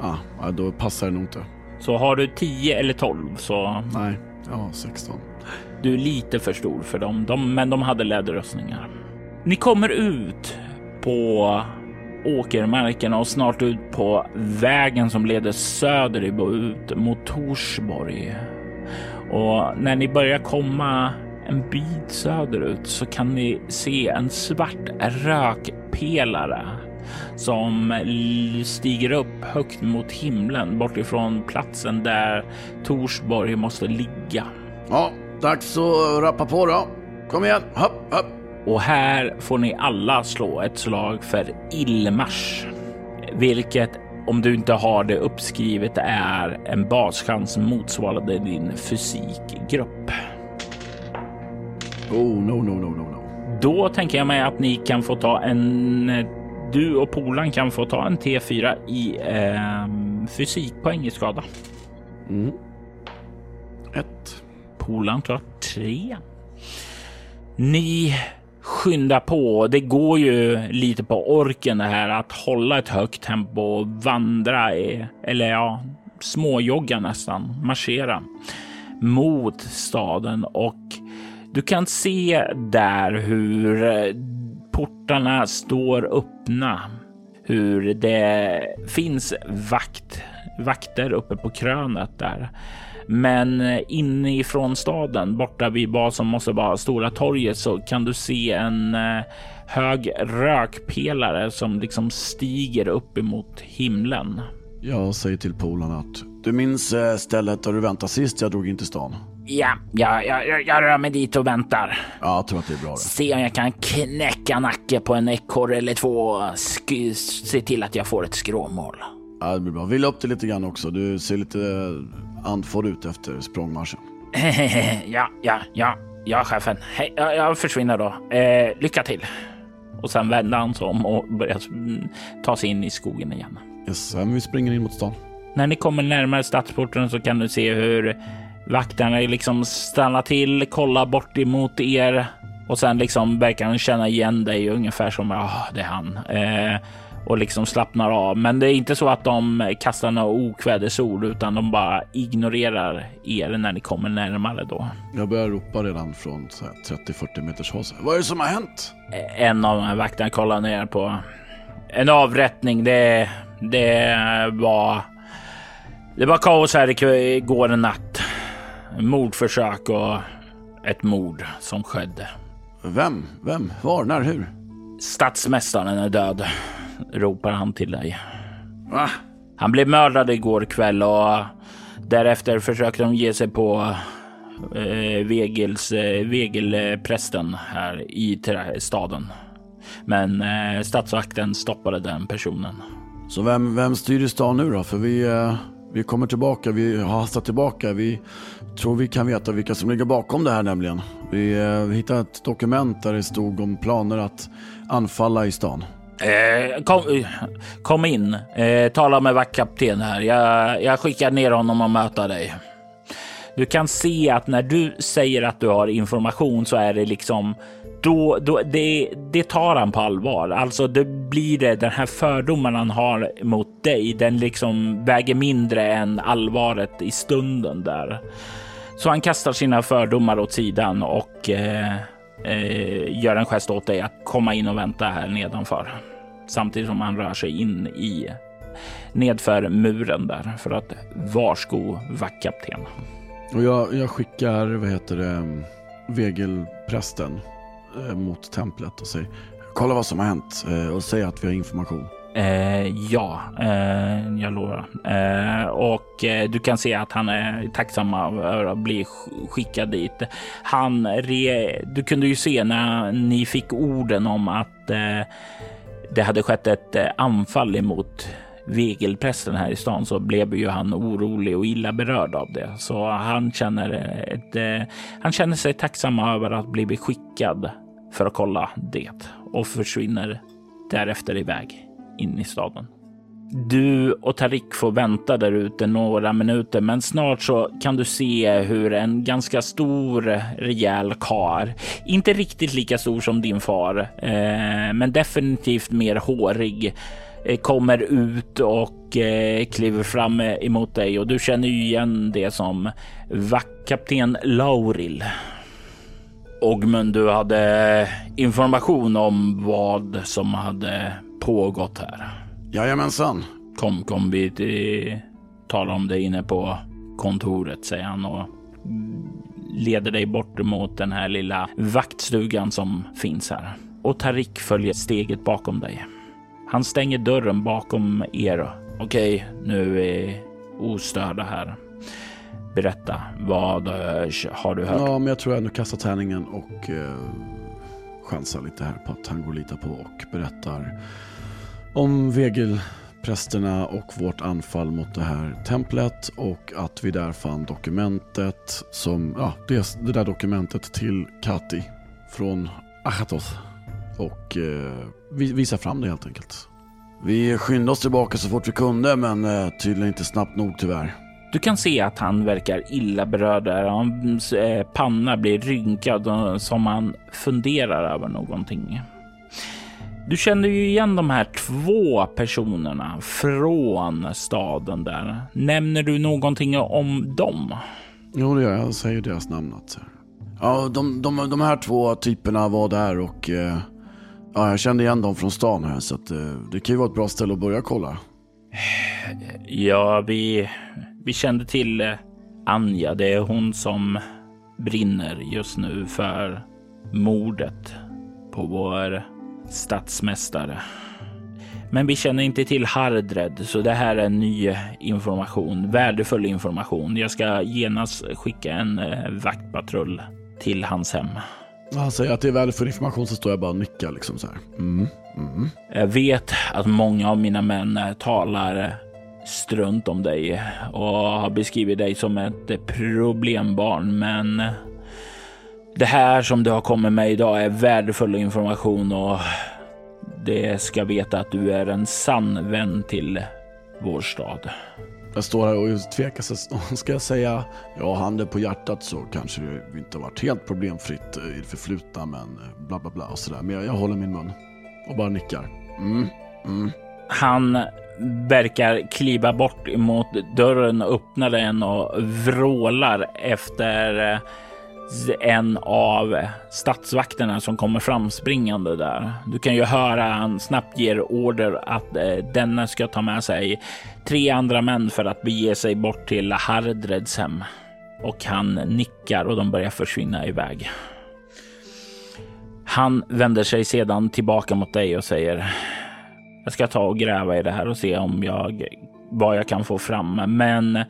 Ah, då passar det nog inte. Så har du 10 eller 12 så... Nej, jag har 16. Du är lite för stor för dem, de, men de hade läderrustningar. Ni kommer ut på åkermarken och snart ut på vägen som leder söderut mot Torsborg. Och när ni börjar komma en bit söderut så kan ni se en svart rökpelare som stiger upp högt mot himlen bortifrån platsen där Torsborg måste ligga. Ja, dags att rappa på då. Kom igen, hopp, hopp. Och här får ni alla slå ett slag för Ilmars, vilket om du inte har det uppskrivet är en baschans motsvarande din fysikgrupp. Oh, no, no, no, no, no. Då tänker jag mig att ni kan få ta en... Du och polan kan få ta en T4 i eh, fysikpoäng i skada. Mm. Ett. Polan tar tre. Ni skynda på. Det går ju lite på orken det här att hålla ett högt tempo och vandra, i, eller ja, småjogga nästan, marschera mot staden och du kan se där hur eh, portarna står öppna, hur det finns vakt, vakter uppe på krönet där. Men inifrån staden, borta vid vad som måste vara Stora torget, så kan du se en eh, hög rökpelare som liksom stiger upp emot himlen. Jag säger till polarna att du minns eh, stället där du väntade sist jag drog in till stan? Ja, ja, ja, jag rör mig dit och väntar. Ja, jag tror att det är bra. Det. Se om jag kan knäcka nacke på en ekorre eller två. Sk se till att jag får ett skråmål. Ja, det blir bra. Vila upp dig lite grann också. Du ser lite andfådd ut efter språngmarschen. ja, ja, ja, ja, chefen. Hej, jag, jag försvinner då. Eh, lycka till. Och sen vänder han sig om och börjar ta sig in i skogen igen. Yes, vi springer in mot stan. När ni kommer närmare stadsporten så kan du se hur vakterna liksom stannar till, kollar bort emot er och sen liksom verkar de känna igen dig ungefär som ja, det är han. Eh, och liksom slappnar av. Men det är inte så att de kastar några okvädesord utan de bara ignorerar er när ni kommer närmare då. Jag börjar ropa redan från 30-40 meters håll. Vad är det som har hänt? En av vakterna kollar ner på en avrättning. Det, det var det var kaos här igår natt. Mordförsök och ett mord som skedde. Vem? Vem? Var? När? Hur? Stadsmästaren är död, ropar han till dig. Va? Han blev mördad igår kväll och därefter försökte de ge sig på eh, Vegels, eh, Vegelprästen här i staden. Men eh, stadsvakten stoppade den personen. Så vem, vem styr i stan nu då? För vi, eh, vi kommer tillbaka, vi har hastat tillbaka. Vi tror vi kan veta vilka som ligger bakom det här nämligen. Vi, eh, vi hittade ett dokument där det stod om planer att anfalla i stan. Eh, kom, kom, in, eh, tala med vaktkapten här. Jag, jag skickar ner honom och möta dig. Du kan se att när du säger att du har information så är det liksom då, då det, det tar han på allvar. Alltså det blir det den här fördomen han har mot dig. Den liksom väger mindre än allvaret i stunden där. Så han kastar sina fördomar åt sidan och eh, eh, gör en gest åt dig att komma in och vänta här nedanför. Samtidigt som han rör sig in i nedför muren där för att varsko vaktkapten. Och jag, jag skickar, vad heter det, vegelprästen Eh, mot templet och säger kolla vad som har hänt eh, och säg att vi har information. Eh, ja, eh, jag lovar. Eh, och eh, du kan se att han är tacksam över att bli skickad dit. Han re, du kunde ju se när ni fick orden om att det hade skett ett eh, anfall emot vegelprästen här i stan så blev ju han orolig och illa berörd av det. Så han känner, eh, ett, eh, han känner sig tacksam över att bli beskickad för att kolla det och försvinner därefter iväg in i staden. Du och Tarik får vänta där ute några minuter, men snart så kan du se hur en ganska stor, rejäl kar, inte riktigt lika stor som din far, eh, men definitivt mer hårig, eh, kommer ut och eh, kliver fram eh, emot dig och du känner ju igen det som vaktkapten Lauril. Ogmund, du hade information om vad som hade pågått här. Jajamensan. Kom, kom, vi talar om det inne på kontoret, säger han och leder dig bort mot den här lilla vaktstugan som finns här. Och Tarik följer steget bakom dig. Han stänger dörren bakom er. Okej, nu är ostörda här. Berätta, vad eh, har du hört? Ja, men jag tror jag ändå kastar tärningen och eh, chansar lite här på att han går att lita på och berättar om vegelprästerna och vårt anfall mot det här templet och att vi där fann dokumentet som, ja, det, det där dokumentet till Kati från Achatoth och eh, vi visar fram det helt enkelt. Vi skyndade oss tillbaka så fort vi kunde men eh, tydligen inte snabbt nog tyvärr. Du kan se att han verkar illa berörd. Där. Hans eh, panna blir rynkad som han funderar över någonting. Du känner ju igen de här två personerna från staden där. Nämner du någonting om dem? Jo, det gör jag. Jag säger deras namn. Att, ja, de, de, de här två typerna var där och eh, ja, jag kände igen dem från stan här så att, eh, det kan ju vara ett bra ställe att börja kolla. Ja, vi, vi kände till eh, Anja. Det är hon som brinner just nu för mordet på vår stadsmästare. Men vi känner inte till Hardred, så det här är ny information, värdefull information. Jag ska genast skicka en eh, vaktpatrull till hans hem. Han säger att det är värdefull information så står jag bara och nickar liksom så här. Mm, mm. Jag vet att många av mina män talar strunt om dig och har beskrivit dig som ett problembarn, men det här som du har kommit med idag är värdefull information och det ska veta att du är en sann vän till vår stad. Jag står här och tvekar. Så ska jag säga ja, handen på hjärtat så kanske det inte har varit helt problemfritt i det förflutna, men bla bla bla och sådär. Men jag, jag håller min mun och bara nickar. Mm, mm. Han verkar kliva bort mot dörren, öppnar den och vrålar efter en av statsvakterna som kommer framspringande där. Du kan ju höra han snabbt ger order att eh, denna ska ta med sig tre andra män för att bege sig bort till Hardreds hem. Och han nickar och de börjar försvinna iväg. Han vänder sig sedan tillbaka mot dig och säger jag ska ta och gräva i det här och se om jag vad jag kan få fram. Men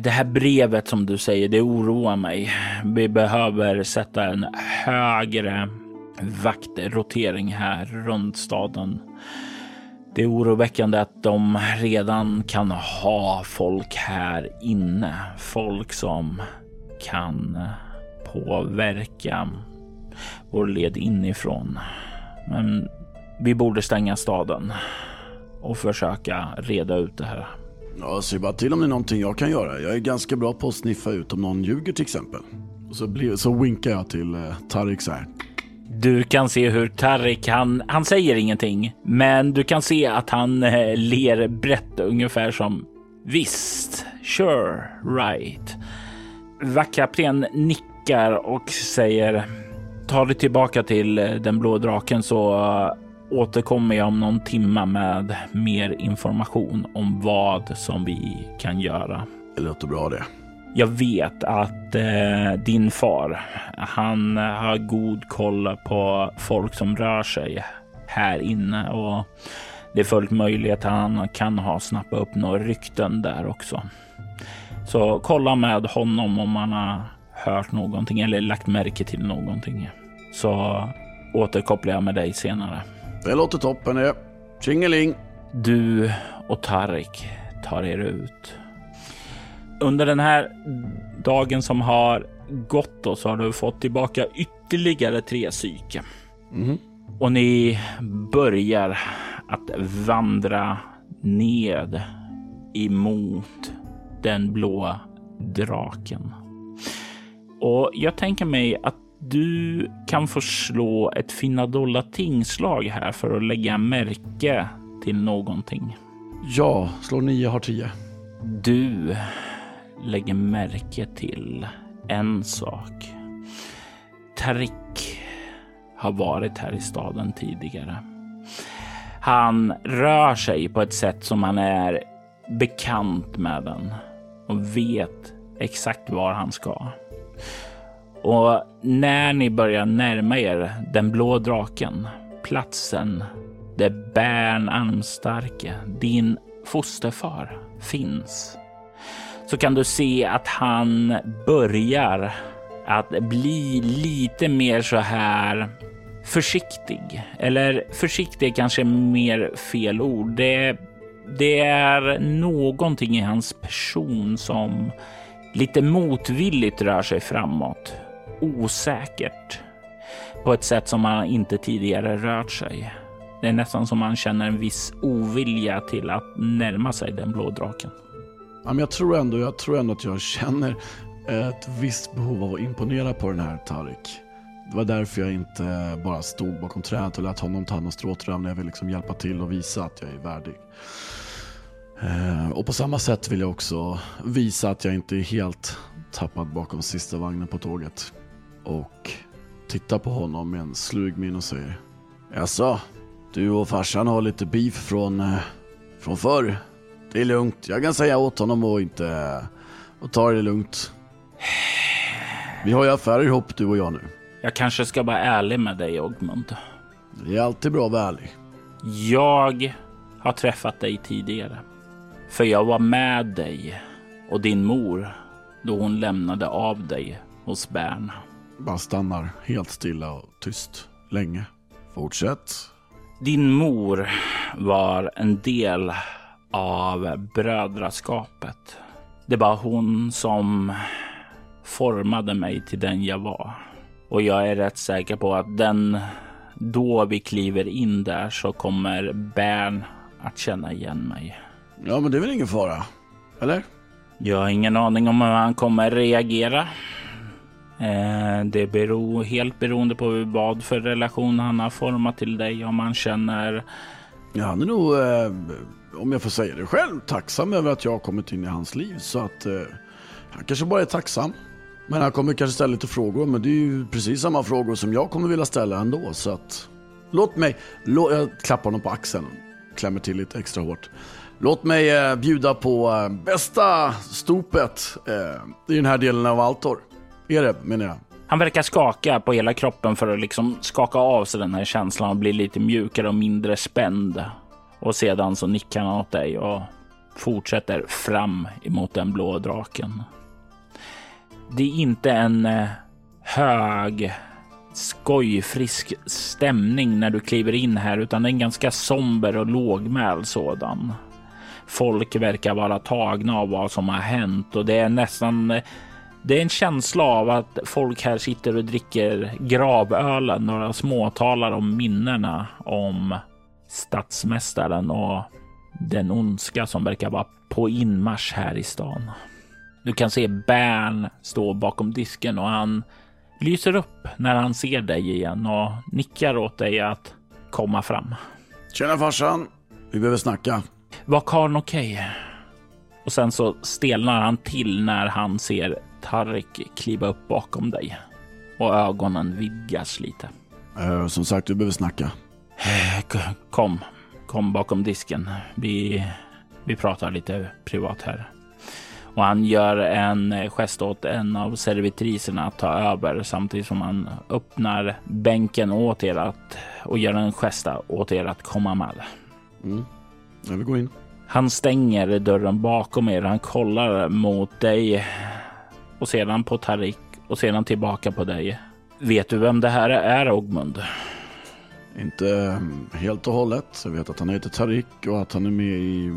det här brevet som du säger, det oroar mig. Vi behöver sätta en högre vaktrotering här runt staden. Det är oroväckande att de redan kan ha folk här inne. Folk som kan påverka vår led inifrån. Men vi borde stänga staden och försöka reda ut det här. Ja, säg bara till om det är någonting jag kan göra. Jag är ganska bra på att sniffa ut om någon ljuger till exempel. Och så, blir, så winkar jag till eh, Tarik så här. Du kan se hur Tarik, han, han säger ingenting, men du kan se att han eh, ler brett ungefär som visst, sure, right. Vaktkapten nickar och säger ta dig tillbaka till eh, den blå draken så återkommer jag om någon timma med mer information om vad som vi kan göra. Det låter bra det. Jag vet att eh, din far, han har god koll på folk som rör sig här inne och det är fullt möjligt att han kan ha snappat upp några rykten där också. Så kolla med honom om han har hört någonting eller lagt märke till någonting. Så återkopplar jag med dig senare. Det låter toppen det. Tjingeling! Du och Tarik tar er ut. Under den här dagen som har gått då, så har du fått tillbaka ytterligare tre psyke. Mm. Och ni börjar att vandra ned emot den blå draken. Och jag tänker mig att du kan få slå ett Finadolla tingslag här för att lägga märke till någonting. Ja, slår nio, har tio. Du lägger märke till en sak. Tarik har varit här i staden tidigare. Han rör sig på ett sätt som han är bekant med den och vet exakt var han ska. Och när ni börjar närma er den blå draken, platsen där Bern Almstarke, din fosterfar, finns, så kan du se att han börjar att bli lite mer så här försiktig. Eller försiktig är kanske mer fel ord. Det, det är någonting i hans person som lite motvilligt rör sig framåt osäkert på ett sätt som han inte tidigare rört sig. Det är nästan som man känner en viss ovilja till att närma sig den blå draken. Men jag, tror ändå, jag tror ändå att jag känner ett visst behov av att imponera på den här Tarik. Det var därför jag inte bara stod bakom trädet och lät honom ta hand om stråtröm jag vill liksom hjälpa till och visa att jag är värdig. Eh, och på samma sätt vill jag också visa att jag inte är helt tappad bakom sista vagnen på tåget. Och tittar på honom med en slug min och säger Jaså, du och farsan har lite beef från, eh, från förr? Det är lugnt, jag kan säga åt honom och inte och ta det lugnt. Vi har ju affärer ihop du och jag nu. Jag kanske ska vara ärlig med dig Ogmund. Det är alltid bra att vara ärlig. Jag har träffat dig tidigare. För jag var med dig och din mor då hon lämnade av dig hos Bern. Bara stannar helt stilla och tyst länge. Fortsätt. Din mor var en del av brödraskapet. Det var hon som formade mig till den jag var. Och jag är rätt säker på att den då vi kliver in där så kommer Bern att känna igen mig. Ja, men det är väl ingen fara? Eller? Jag har ingen aning om hur han kommer reagera. Eh, det beror helt beroende på vad för relation han har format till dig. Om han känner... Ja, han är nog, eh, om jag får säga det själv, tacksam över att jag har kommit in i hans liv. Så att eh, han kanske bara är tacksam. Men han kommer kanske ställa lite frågor, men det är ju precis samma frågor som jag kommer vilja ställa ändå. Så att låt mig, lå, jag klappar honom på axeln klämmer till lite extra hårt. Låt mig eh, bjuda på eh, bästa stopet eh, i den här delen av Altor. Är det, menar jag. Han verkar skaka på hela kroppen för att liksom skaka av sig den här känslan och bli lite mjukare och mindre spänd. Och sedan så nickar han åt dig och fortsätter fram emot den blå draken. Det är inte en eh, hög skojfrisk stämning när du kliver in här, utan en ganska somber och lågmäld sådan. Folk verkar vara tagna av vad som har hänt och det är nästan eh, det är en känsla av att folk här sitter och dricker gravölen. Några småtalar om minnena om stadsmästaren och den ondska som verkar vara på inmarsch här i stan. Du kan se Bern stå bakom disken och han lyser upp när han ser dig igen och nickar åt dig att komma fram. Tjena farsan, vi behöver snacka. Var karln okej? Okay? Och sen så stelnar han till när han ser Tarik kliva upp bakom dig och ögonen vidgas lite. Uh, som sagt, vi behöver snacka. Kom, kom bakom disken. Vi, vi pratar lite privat här. Och han gör en gest åt en av servitriserna att ta över samtidigt som han öppnar bänken åt er att, och gör en gesta åt er att komma med. Mm. Jag vill gå in. Han stänger dörren bakom er. Han kollar mot dig och sedan på Tarik och sedan tillbaka på dig. Vet du vem det här är, Ogmund? Inte helt och hållet. Jag vet att han heter Tarik och att han är med i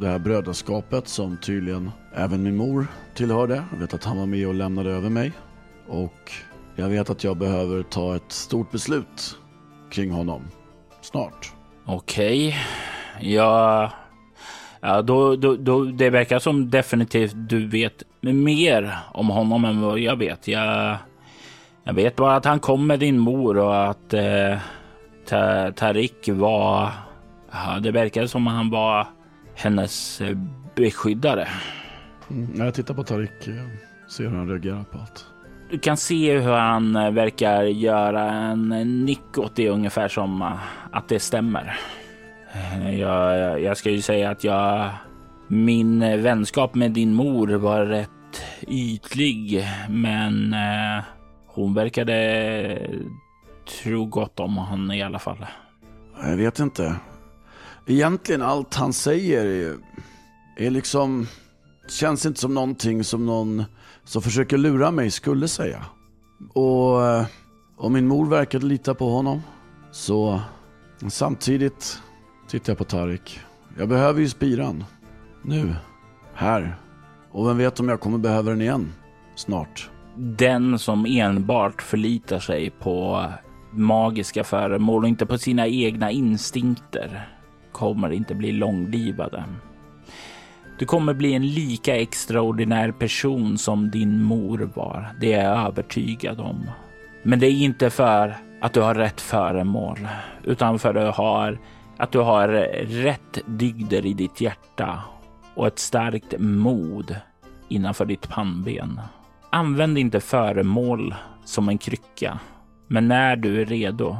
det här brödraskapet som tydligen även min mor tillhörde. Jag vet att han var med och lämnade över mig. Och jag vet att jag behöver ta ett stort beslut kring honom. Snart. Okej. Okay. Jag Ja, då, då, då, det verkar som definitivt du vet mer om honom än vad jag vet. Jag, jag vet bara att han kom med din mor och att eh, Tarik var... Ja, det verkar som att han var hennes eh, beskyddare. Mm, jag tittar på Tarik eh, ser hur han reagerar på allt. Du kan se hur han eh, verkar göra en nick åt det ungefär som att det stämmer. Jag, jag ska ju säga att jag... Min vänskap med din mor var rätt ytlig, men eh, hon verkade tro gott om honom i alla fall. Jag vet inte. Egentligen allt han säger är, är liksom... Känns inte som någonting som någon som försöker lura mig skulle säga. Och eh, om min mor verkade lita på honom så samtidigt tittar jag på Tarik. Jag behöver ju spiran. Nu. Här. Och vem vet om jag kommer behöva den igen. Snart. Den som enbart förlitar sig på magiska föremål och inte på sina egna instinkter kommer inte bli långlivade. Du kommer bli en lika extraordinär person som din mor var. Det är jag övertygad om. Men det är inte för att du har rätt föremål, utan för att du har, att du har rätt dygder i ditt hjärta och ett starkt mod innanför ditt pannben. Använd inte föremål som en krycka, men när du är redo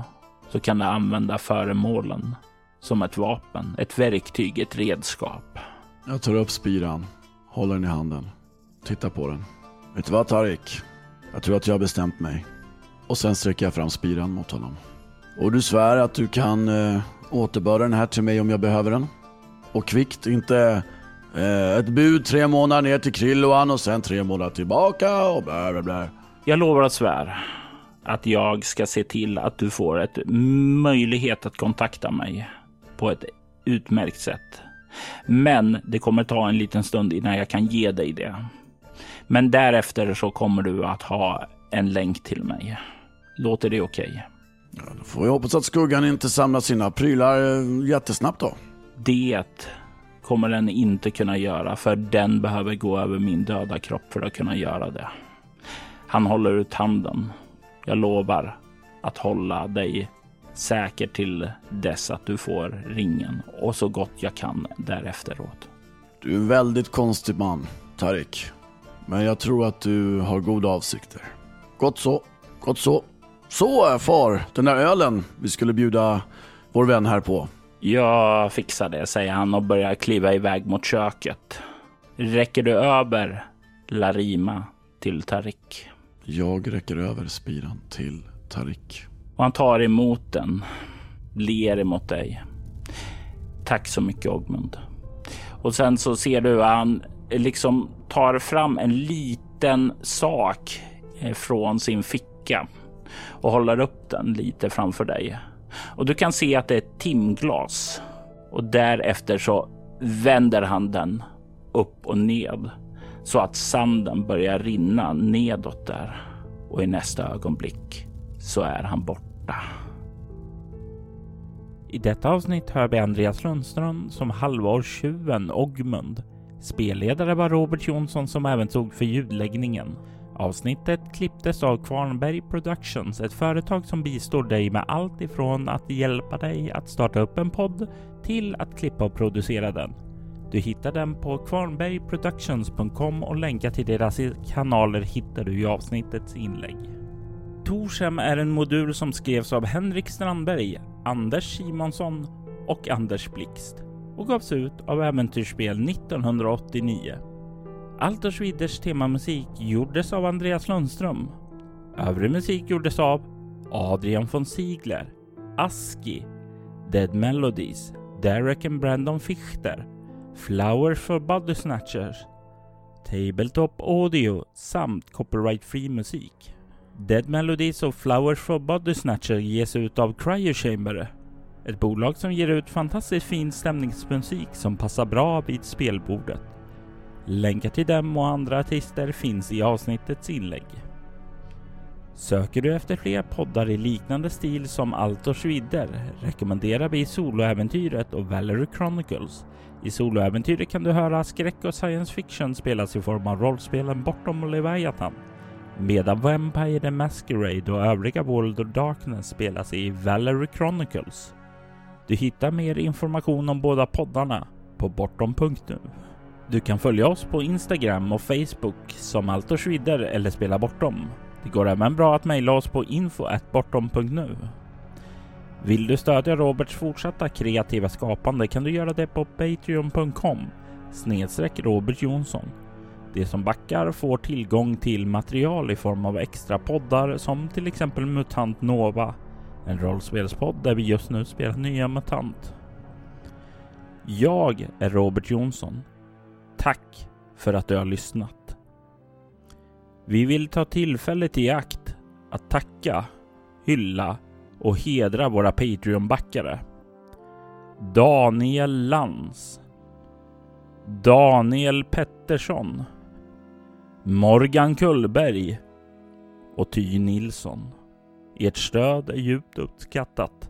så kan du använda föremålen som ett vapen, ett verktyg, ett redskap. Jag tar upp spiran, håller den i handen, tittar på den. Vet du vad Tarik? Jag tror att jag har bestämt mig. Och sen sträcker jag fram spiran mot honom. Och du svär att du kan eh, återbörda den här till mig om jag behöver den? Och kvickt, inte ett bud tre månader ner till Krilloan och sen tre månader tillbaka och bla bla bla. Jag lovar att svär att jag ska se till att du får ett möjlighet att kontakta mig på ett utmärkt sätt. Men det kommer ta en liten stund innan jag kan ge dig det. Men därefter så kommer du att ha en länk till mig. Låter det okej? Okay? Ja, då får vi hoppas att skuggan inte samlar sina prylar eh, jättesnabbt då. Det kommer den inte kunna göra för den behöver gå över min döda kropp för att kunna göra det. Han håller ut handen. Jag lovar att hålla dig säker till dess att du får ringen och så gott jag kan därefteråt. Du är en väldigt konstig man, Tarik. Men jag tror att du har goda avsikter. Gott så, gott så. Så far, den där ölen vi skulle bjuda vår vän här på. Jag fixar det, säger han och börjar kliva iväg mot köket. Räcker du över Larima till Tarik? Jag räcker över spiran till Tarik. Och han tar emot den, ler emot dig. Tack så mycket Ogmund. Och sen så ser du att han liksom tar fram en liten sak eh, från sin ficka och håller upp den lite framför dig. Och du kan se att det är ett timglas och därefter så vänder han den upp och ned så att sanden börjar rinna nedåt där och i nästa ögonblick så är han borta. I detta avsnitt hör vi Andreas Lundström som halvårstjuven Ogmund. Spelledare var Robert Jonsson som även tog för ljudläggningen. Avsnittet klipptes av Kvarnberg Productions, ett företag som bistår dig med allt ifrån att hjälpa dig att starta upp en podd till att klippa och producera den. Du hittar den på kvarnbergproductions.com och länkar till deras kanaler hittar du i avsnittets inlägg. Torshem är en modul som skrevs av Henrik Strandberg, Anders Simonsson och Anders Blixt och gavs ut av Äventyrsspel 1989. Alters Schwiders temamusik gjordes av Andreas Lundström. Övrig musik gjordes av Adrian von Ziegler, Aski, Dead Melodies, Derek and Brandon Fichter, Flowers for Body Snatchers, Tabletop Audio samt copyright-free musik. Dead Melodies och Flowers for Body Snatcher ges ut av Cryo Chamber, ett bolag som ger ut fantastiskt fin stämningsmusik som passar bra vid spelbordet. Länkar till dem och andra artister finns i avsnittets inlägg. Söker du efter fler poddar i liknande stil som Altors vidder rekommenderar vi Soloäventyret och Valerie Chronicles. I Soloäventyret kan du höra skräck och science fiction spelas i form av rollspelen Bortom Leviathan medan Vampire the Masquerade och övriga World of Darkness spelas i Valerie Chronicles. Du hittar mer information om båda poddarna på bortom.nu. Du kan följa oss på Instagram och Facebook som Altors vidder eller Spela Bortom. Det går även bra att mejla oss på info.bortom.nu. Vill du stödja Roberts fortsatta kreativa skapande kan du göra det på patreon.com snedstreck Robert Jonsson. De som backar får tillgång till material i form av extra poddar som till exempel MUTANT Nova, en rollspelspodd där vi just nu spelar nya MUTANT. Jag är Robert Jonsson. Tack för att du har lyssnat. Vi vill ta tillfället i akt att tacka, hylla och hedra våra Patreon-backare. Daniel Lans Daniel Pettersson Morgan Kullberg och Ty Nilsson. Ert stöd är djupt uppskattat.